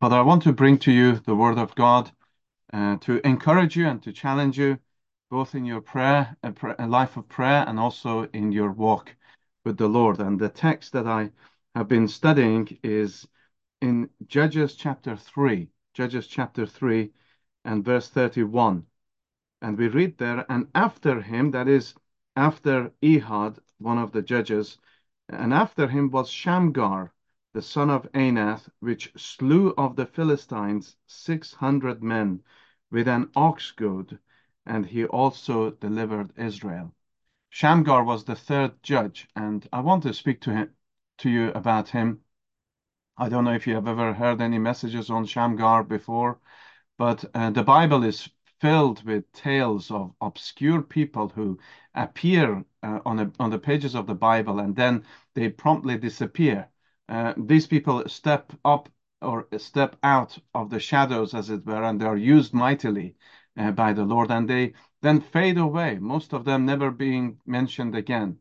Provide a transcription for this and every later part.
But I want to bring to you the Word of God uh, to encourage you and to challenge you, both in your prayer, uh, a life of prayer, and also in your walk with the Lord. And the text that I have been studying is in Judges chapter 3, Judges chapter 3 and verse 31. And we read there, and after him, that is, after Ehud, one of the judges, and after him was Shamgar, the son of Anath, which slew of the Philistines six hundred men with an ox goad, and he also delivered Israel. Shamgar was the third judge, and I want to speak to him to you about him. I don't know if you have ever heard any messages on Shamgar before, but uh, the Bible is filled with tales of obscure people who appear uh, on, a, on the pages of the Bible and then they promptly disappear. Uh, these people step up or step out of the shadows, as it were, and they are used mightily uh, by the Lord, and they then fade away, most of them never being mentioned again.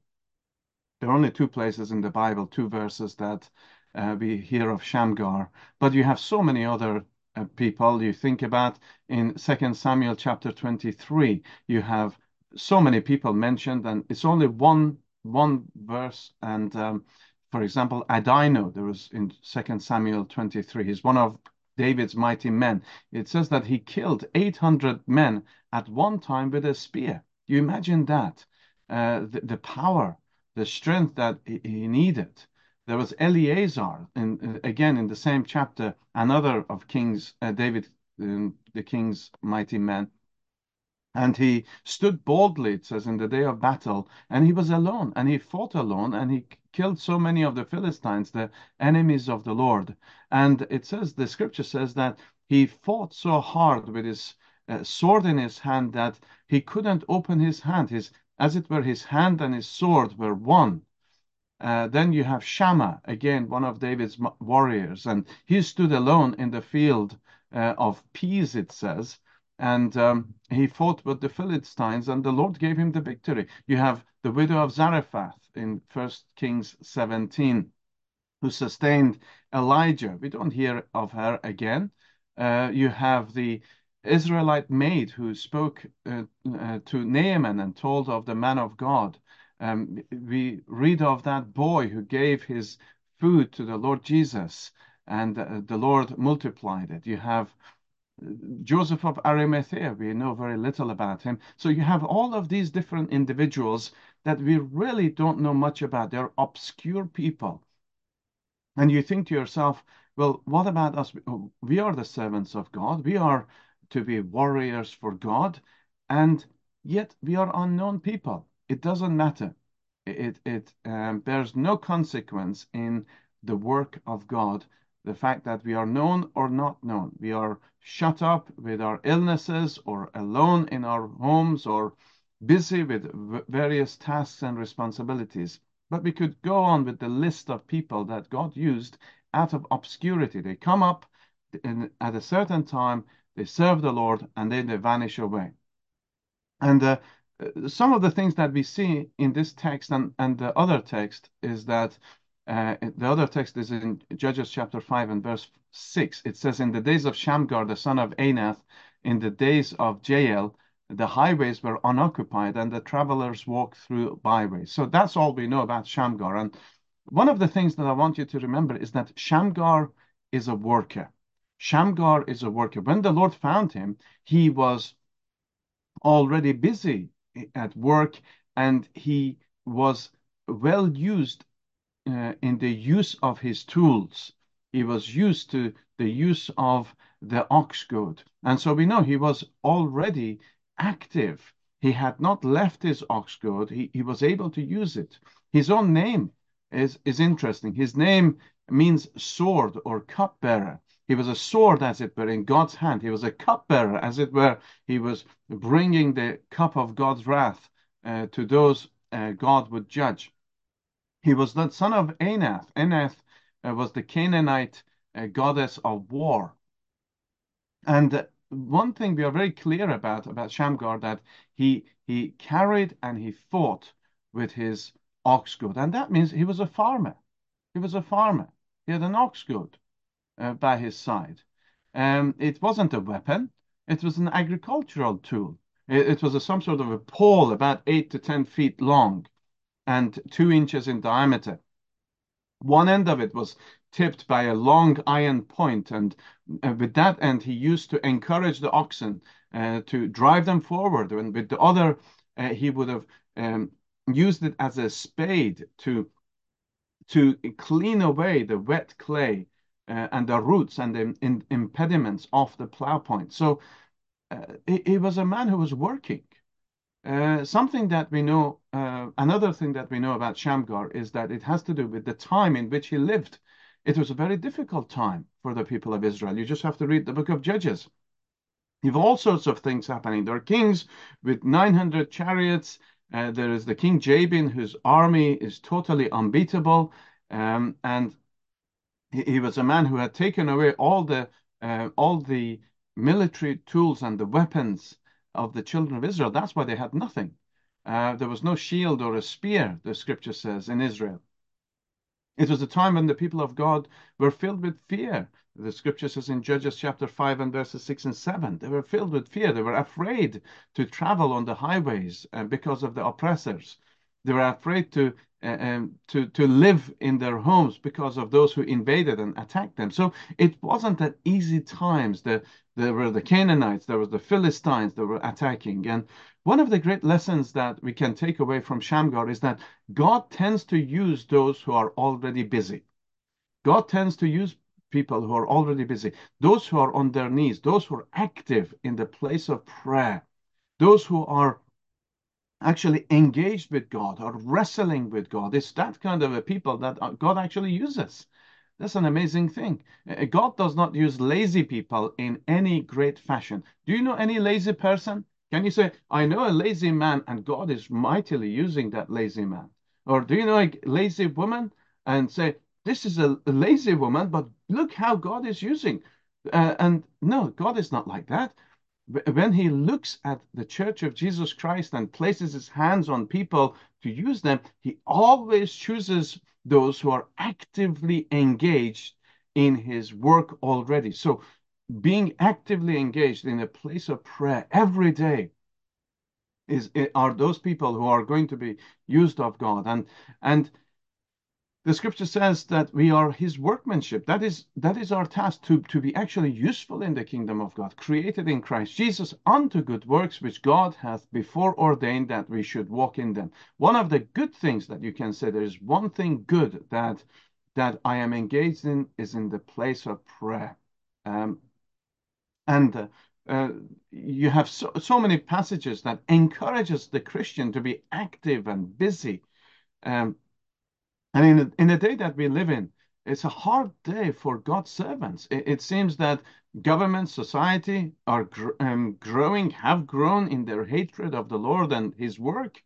There are only two places in the Bible, two verses that uh, we hear of Shamgar, but you have so many other uh, people you think about in Second Samuel chapter 23. You have so many people mentioned, and it's only one one verse. And um, for example, Adino, there was in Second Samuel 23. He's one of David's mighty men. It says that he killed 800 men at one time with a spear. You imagine that, uh, the, the, power, the strength that he, he needed. There was Eleazar, in, again in the same chapter, another of Kings, uh, David, um, the king's mighty men. And he stood boldly, it says, in the day of battle, and he was alone, and he fought alone, and he killed so many of the Philistines, the enemies of the Lord. And it says, the scripture says that he fought so hard with his uh, sword in his hand that he couldn't open his hand. His, as it were, his hand and his sword were one. Uh, then you have Shammah, again, one of David's warriors, and he stood alone in the field uh, of peace, it says, and um, he fought with the Philistines, and the Lord gave him the victory. You have the widow of Zarephath in First Kings 17, who sustained Elijah. We don't hear of her again. Uh, you have the Israelite maid who spoke uh, uh, to Naaman and told of the man of God. Um, we read of that boy who gave his food to the Lord Jesus, and uh, the Lord multiplied it. You have Joseph of Arimathea, we know very little about him. So you have all of these different individuals that we really don't know much about. They're obscure people. And you think to yourself, well, what about us? We are the servants of God. We are to be warriors for God. And yet we are unknown people it doesn't matter. It, it um, bears no consequence in the work of God. The fact that we are known or not known, we are shut up with our illnesses or alone in our homes or busy with various tasks and responsibilities. But we could go on with the list of people that God used out of obscurity. They come up in, at a certain time, they serve the Lord, and then they vanish away. And uh, some of the things that we see in this text and, and the other text is that uh, the other text is in Judges chapter 5 and verse 6. It says, In the days of Shamgar, the son of Anath, in the days of Jael, the highways were unoccupied and the travelers walked through byways. So that's all we know about Shamgar. And one of the things that I want you to remember is that Shamgar is a worker. Shamgar is a worker. When the Lord found him, he was already busy at work and he was well used uh, in the use of his tools. He was used to the use of the ox goad. And so we know he was already active. He had not left his ox goad. He, he was able to use it. His own name is, is interesting. His name means sword or cupbearer. He was a sword, as it were, in God's hand. He was a cupbearer, as it were. He was bringing the cup of God's wrath uh, to those uh, God would judge. He was the son of Anath. Anath uh, was the Canaanite uh, goddess of war. And one thing we are very clear about about Shamgar that he he carried and he fought with his ox goad, and that means he was a farmer. He was a farmer. He had an ox goad uh, by his side. Um, it wasn't a weapon, it was an agricultural tool. It, it was a, some sort of a pole about eight to 10 feet long and two inches in diameter. One end of it was tipped by a long iron point, and uh, with that end, he used to encourage the oxen uh, to drive them forward. And with the other, uh, he would have um, used it as a spade to to clean away the wet clay uh, and the roots and the in, impediments of the plow point. So uh, he, was a man who was working. Uh, something that we know, uh, another thing that we know about Shamgar is that it has to do with the time in which he lived. It was a very difficult time for the people of Israel. You just have to read the book of Judges. You have all sorts of things happening. There are kings with 900 chariots uh, there is the King Jabin, whose army is totally unbeatable. Um, and he, he, was a man who had taken away all the uh, all the military tools and the weapons of the children of Israel. That's why they had nothing. Uh, there was no shield or a spear, the scripture says, in Israel. It was a time when the people of God were filled with fear. The scripture says in Judges chapter 5 and verses 6 and 7, they were filled with fear. They were afraid to travel on the highways uh, because of the oppressors. They were afraid to, uh, um, to, to live in their homes because of those who invaded and attacked them. So it wasn't that easy times. The, there were the Canaanites, there was the Philistines that were attacking. And one of the great lessons that we can take away from Shamgar is that God tends to use those who are already busy. God tends to use people who are already busy, those who are on their knees, those who are active in the place of prayer, those who are actually engaged with God or wrestling with God. It's that kind of a people that uh, God actually uses. That's an amazing thing. Uh, God does not use lazy people in any great fashion. Do you know any lazy person? Can you say, I know a lazy man and God is mightily using that lazy man? Or do you know a lazy woman and say, this is a, a lazy woman, but look how God is using. Uh, and no, God is not like that. When he looks at the church of Jesus Christ and places his hands on people to use them, he always chooses those who are actively engaged in his work already. So being actively engaged in a place of prayer every day is eh, are those people who are going to be used of God and and the scripture says that we are his workmanship. That is that is our task to to be actually useful in the kingdom of god created in christ jesus unto good works which god hath before ordained that we should walk in them. One of the good things that you can say there is one thing good that that i am engaged in is in the place of prayer. Um, and uh, uh, you have so, so many passages that encourages the christian to be active and busy. Um, and in the, in the day that we live in, it's a hard day for God's servants. It, it seems that government, society are gr um, growing, have grown in their hatred of the Lord and his work.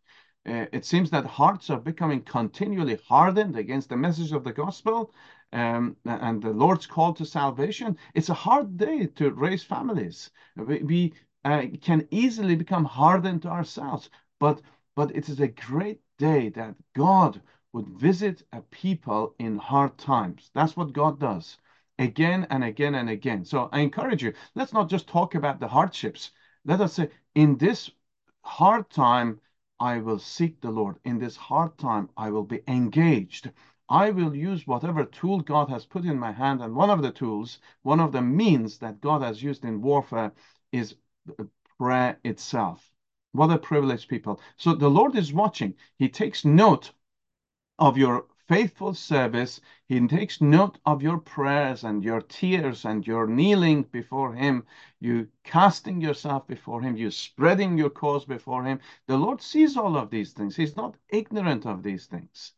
Uh, it seems that hearts are becoming continually hardened against the message of the gospel um, and the Lord's call to salvation. It's a hard day to raise families. We, we uh, can easily become hardened to ourselves, but but it is a great day that God would visit a people in hard times. That's what God does again and again and again. So I encourage you, let's not just talk about the hardships. Let us say, in this hard time, I will seek the Lord. In this hard time, I will be engaged. I will use whatever tool God has put in my hand. And one of the tools, one of the means that God has used in warfare is uh, prayer itself. What a privileged people. So the Lord is watching. He takes note of your faithful service. He takes note of your prayers and your tears and your kneeling before Him, you casting yourself before Him, you spreading your cause before Him. The Lord sees all of these things. He's not ignorant of these things.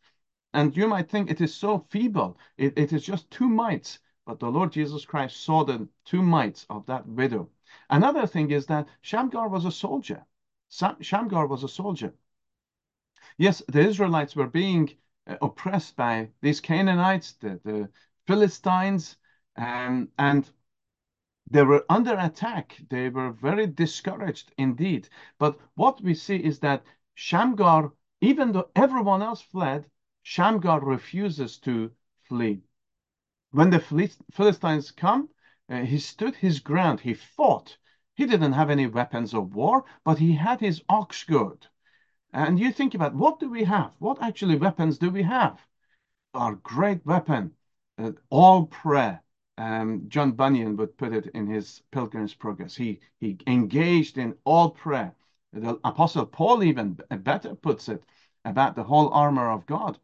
And you might think it is so feeble, it, it is just two mites. But the Lord Jesus Christ saw the two mites of that widow. Another thing is that Shamgar was a soldier. Shamgar was a soldier. Yes, the Israelites were being oppressed by these Canaanites, the, the Philistines, um, and they were under attack. They were very discouraged indeed. But what we see is that Shamgar, even though everyone else fled, Shamgar refuses to flee. When the Philistines come, Uh, he stood his ground. He fought. He didn't have any weapons of war, but he had his ox goad. And you think about what do we have? What actually weapons do we have? Our great weapon, uh, all prayer. Um, John Bunyan would put it in his Pilgrim's Progress. He he engaged in all prayer. The Apostle Paul even better puts it about the whole armor of God.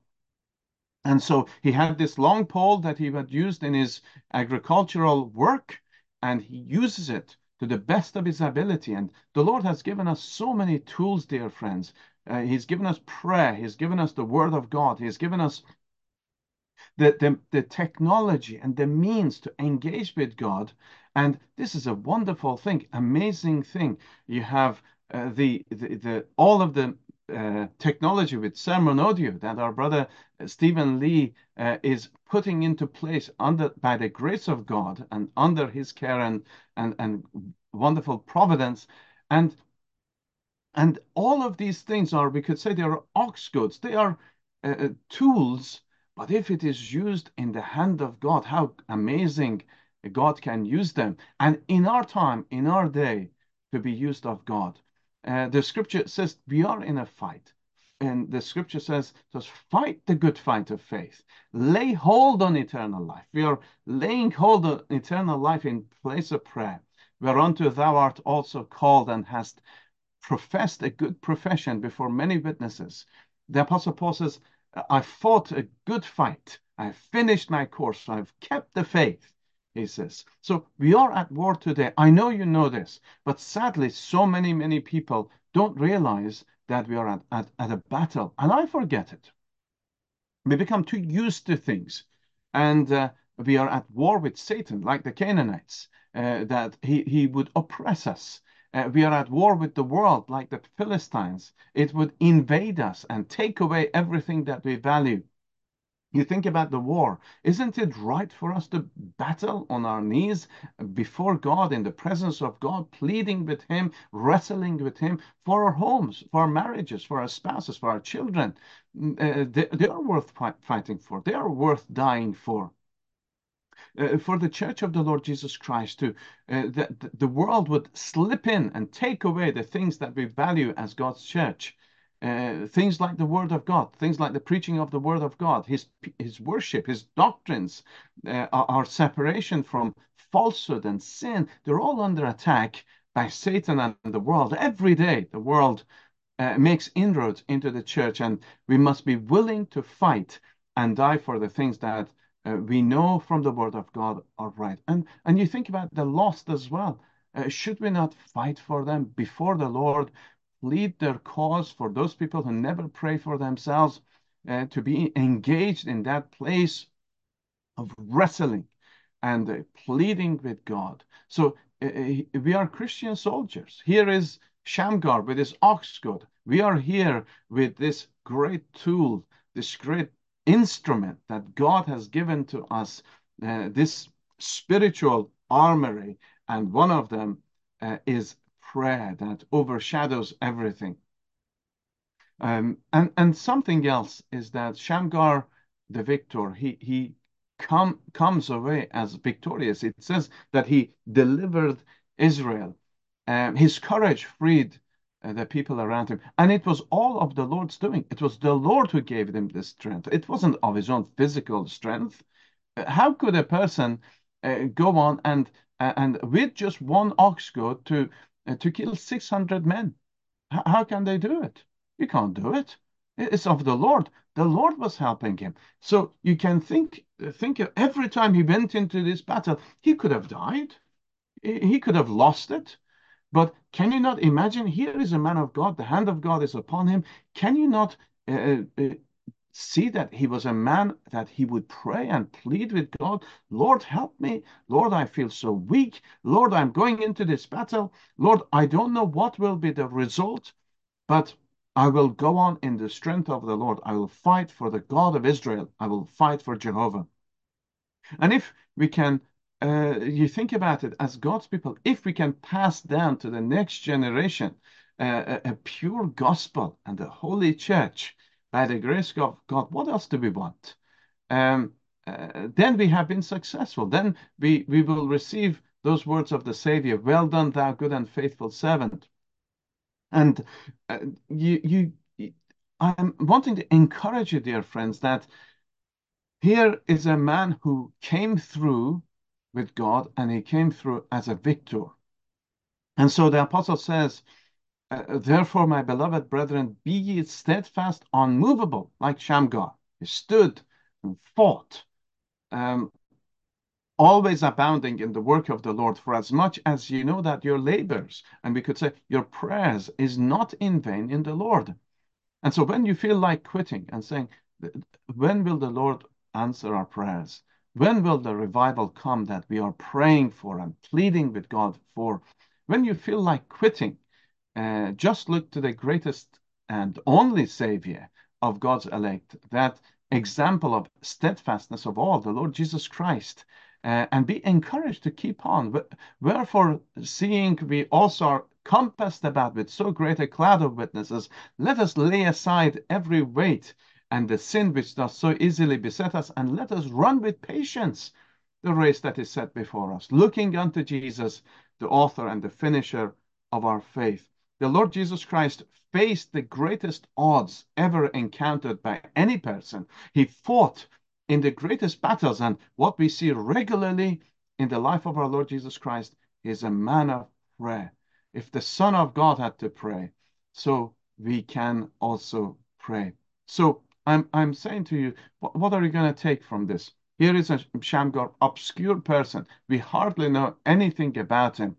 And so he had this long pole that he had used in his agricultural work, and he uses it to the best of his ability. And the Lord has given us so many tools, dear friends. Uh, he's given us prayer. He's given us the word of God. He's given us the, the, the technology and the means to engage with God. And this is a wonderful thing, amazing thing. You have uh, the, the, the all of the uh, technology with sermon audio that our brother uh, Stephen Lee uh, is putting into place under by the grace of God and under his care and and, and wonderful providence and and all of these things are we could say they are ox goads they are uh, uh, tools but if it is used in the hand of God how amazing God can use them and in our time in our day to be used of God uh, the scripture says we are in a fight. And the scripture says, just fight the good fight of faith. Lay hold on eternal life. We are laying hold on eternal life in place of prayer, whereunto thou art also called and hast professed a good profession before many witnesses. The Apostle Paul says, I fought a good fight. I finished my course. I've kept the faith he says. So we are at war today. I know you know this, but sadly, so many, many people don't realize that we are at, at, at a battle, and I forget it. We become too used to things, and uh, we are at war with Satan, like the Canaanites, uh, that he, he would oppress us. Uh, we are at war with the world, like the Philistines. It would invade us and take away everything that we value. You think about the war. Isn't it right for us to battle on our knees before God, in the presence of God, pleading with Him, wrestling with Him for our homes, for our marriages, for our spouses, for our children? Mm, uh, they, they, are worth fighting for, they are worth dying for. Uh, for the church of the Lord Jesus Christ, to uh, that the world would slip in and take away the things that we value as God's church. Uh, things like the Word of God, things like the preaching of the Word of God, His His worship, His doctrines, uh, our, separation from falsehood and sin, they're all under attack by Satan and the world. Every day, the world uh, makes inroads into the church, and we must be willing to fight and die for the things that uh, we know from the Word of God are right. And and you think about the lost as well. Uh, should we not fight for them before the Lord plead their cause for those people who never pray for themselves uh, to be engaged in that place of wrestling and uh, pleading with God. So uh, uh we are Christian soldiers. Here is Shamgar with his ox goad. We are here with this great tool, this great instrument that God has given to us, uh, this spiritual armory, and one of them uh, is prayer that overshadows everything. Um, and and something else is that Shamgar, the victor, he he come comes away as victorious. It says that he delivered Israel. Um, his courage freed the people around him, and it was all of the Lord's doing. It was the Lord who gave him this strength. It wasn't of his own physical strength. Uh, how could a person uh, go on and uh, and with just one ox goad to uh, to kill 600 men. H how can they do it? You can't do it. It's of the Lord. The Lord was helping him. So you can think, think every time he went into this battle, he could have died. He could have lost it. But can you not imagine? Here is a man of God. The hand of God is upon him. Can you not uh, uh, see that he was a man that he would pray and plead with God, Lord, help me. Lord, I feel so weak. Lord, I'm going into this battle. Lord, I don't know what will be the result, but I will go on in the strength of the Lord. I will fight for the God of Israel. I will fight for Jehovah. And if we can, uh, you think about it as God's people, if we can pass down to the next generation uh, a, a pure gospel and the holy church, by the grace of God, what else do we want? Um, uh, then we have been successful. Then we, we will receive those words of the Savior, well done, thou good and faithful servant. And uh, you, you, I'm wanting to encourage you, dear friends, that here is a man who came through with God and he came through as a victor. And so the apostle says, uh, Therefore, my beloved brethren, be ye steadfast, unmovable, like Shamgar. He stood and fought, um, always abounding in the work of the Lord, for as much as you know that your labors, and we could say your prayers, is not in vain in the Lord. And so when you feel like quitting and saying, When will the Lord answer our prayers? When will the revival come that we are praying for and pleading with God for? When you feel like quitting, uh, just look to the greatest and only Savior of God's elect, that example of steadfastness of all, the Lord Jesus Christ, uh, and be encouraged to keep on. Wherefore, seeing we also are compassed about with so great a cloud of witnesses, let us lay aside every weight and the sin which does so easily beset us, and let us run with patience the race that is set before us, looking unto Jesus, the author and the finisher of our faith. The Lord Jesus Christ faced the greatest odds ever encountered by any person. He fought in the greatest battles, and what we see regularly in the life of our Lord Jesus Christ is a man of prayer. If the Son of God had to pray, so we can also pray. So I'm, I'm saying to you, what, what are you going to take from this? Here is a Shamgar, obscure person. We hardly know anything about him,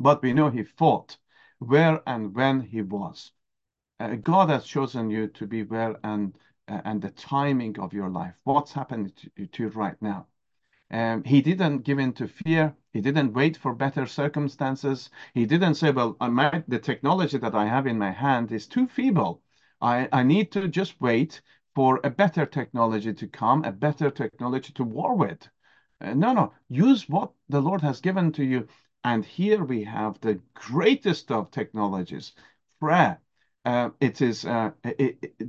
but we know he fought where and when he was. Uh, God has chosen you to be where and uh, and the timing of your life. What's happening to, to you right now? Um, he didn't give in to fear. He didn't wait for better circumstances. He didn't say, "Well, might, the technology that I have in my hand is too feeble. I, I need to just wait for a better technology to come, a better technology to war with." Uh, no, no. Use what the Lord has given to you and here we have the greatest of technologies, prayer. Uh, it is uh, it, it,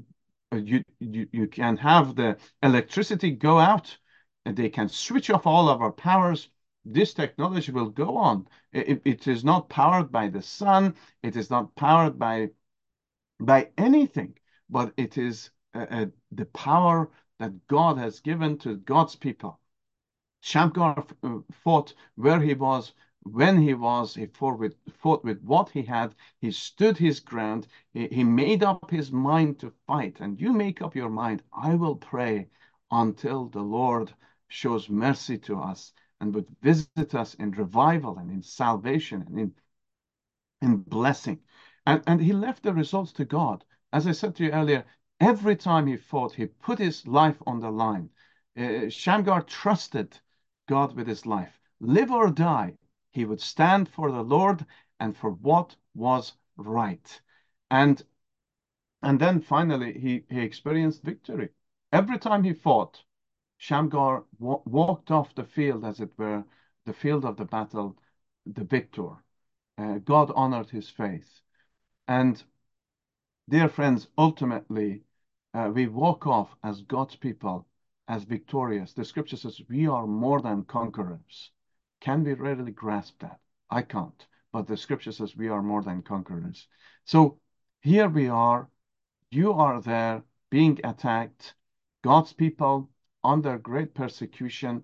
you, you you can have the electricity go out, and they can switch off all of our powers. This technology will go on. It, it is not powered by the sun. It is not powered by by anything, but it is uh, uh the power that God has given to God's people. Shamgar uh, fought where he was when he was, he fought with, fought with what he had, he stood his ground, he, he made up his mind to fight. And you make up your mind, I will pray until the Lord shows mercy to us and would visit us in revival and in salvation and in, in blessing. And, and he left the results to God. As I said to you earlier, every time he fought, he put his life on the line. Uh, Shamgar trusted God with his life. Live or die, he would stand for the Lord and for what was right. And and then finally he, he experienced victory. Every time he fought, Shamgar wa walked off the field, as it were, the field of the battle, the victor. Uh, God honored his faith. And dear friends, ultimately, uh, we walk off as God's people, as victorious. The scripture says we are more than conquerors. Can we readily grasp that? I can't. But the scripture says we are more than conquerors. So here we are. You are there being attacked. God's people under great persecution.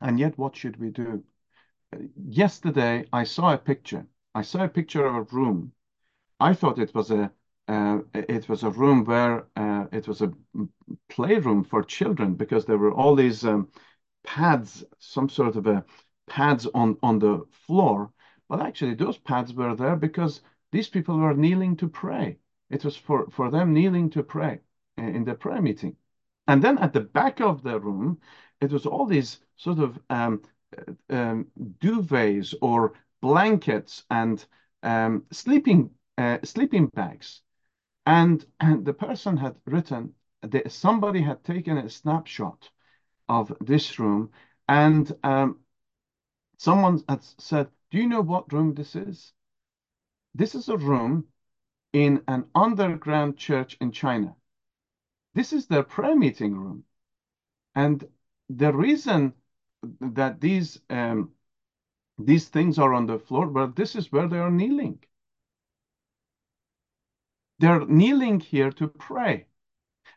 And yet, what should we do? Yesterday, I saw a picture. I saw a picture of a room. I thought it was a uh, it was a room where uh, it was a playroom for children because there were all these um, pads, some sort of a pads on, on the floor. But actually, those pads were there because these people were kneeling to pray. It was for, for them kneeling to pray in the prayer meeting. And then at the back of the room, it was all these sort of um, um, duvets or blankets and um, sleeping uh, sleeping bags. And, and the person had written, that somebody had taken a snapshot of this room and um, Someone had said, Do you know what room this is? This is a room in an underground church in China. This is their prayer meeting room. And the reason that these um, these things are on the floor, but this is where they are kneeling. They're kneeling here to pray.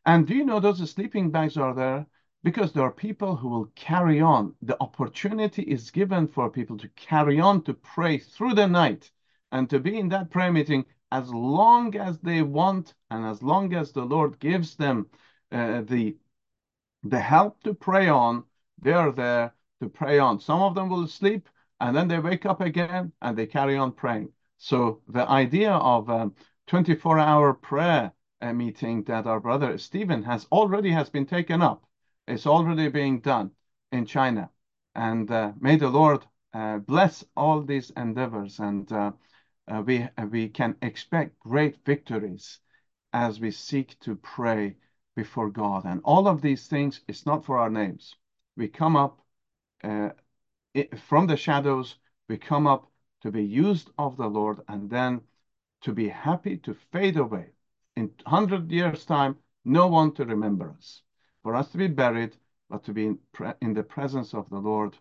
And do you know those sleeping bags are there? Because there are people who will carry on. The opportunity is given for people to carry on to pray through the night and to be in that prayer meeting as long as they want and as long as the Lord gives them uh, the the help to pray on, they are there to pray on. Some of them will sleep and then they wake up again and they carry on praying. So the idea of a 24-hour prayer uh, meeting that our brother Stephen has already has been taken up. It's already being done in China. And uh, may the Lord uh, bless all these endeavors and uh, uh, we, uh, we can expect great victories as we seek to pray before God. And all of these things, it's not for our names. We come up it, from the shadows, we come up to be used of the Lord and then to be happy to fade away. In 100 years' time, no one to remember us. For us to be buried, but to be in, in the presence of the Lord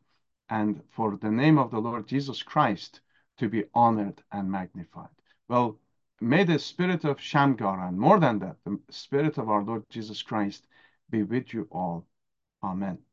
and for the name of the Lord Jesus Christ to be honored and magnified. Well, May the spirit of Shamgar, and more than that, the spirit of our Lord Jesus Christ be with you all. Amen.